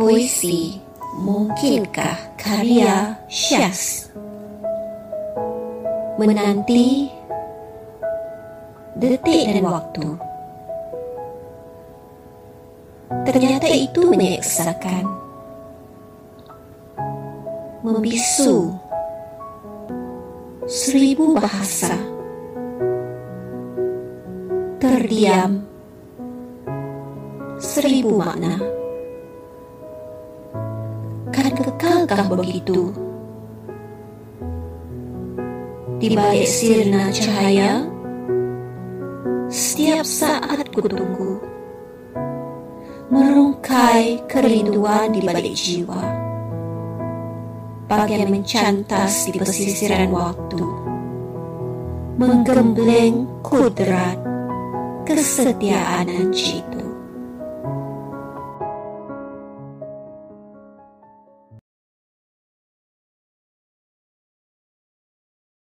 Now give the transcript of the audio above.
puisi Mungkinkah karya Syaz Menanti Detik dan waktu. Ternyata itu menyeksakan Membisu Seribu bahasa. Terdiam Seribu makna kekalkah begitu? Di balik sirna cahaya Setiap saat ku tunggu Merungkai kerinduan di balik jiwa Bagai mencantas di pesisiran waktu Menggembleng kudrat kesetiaan citu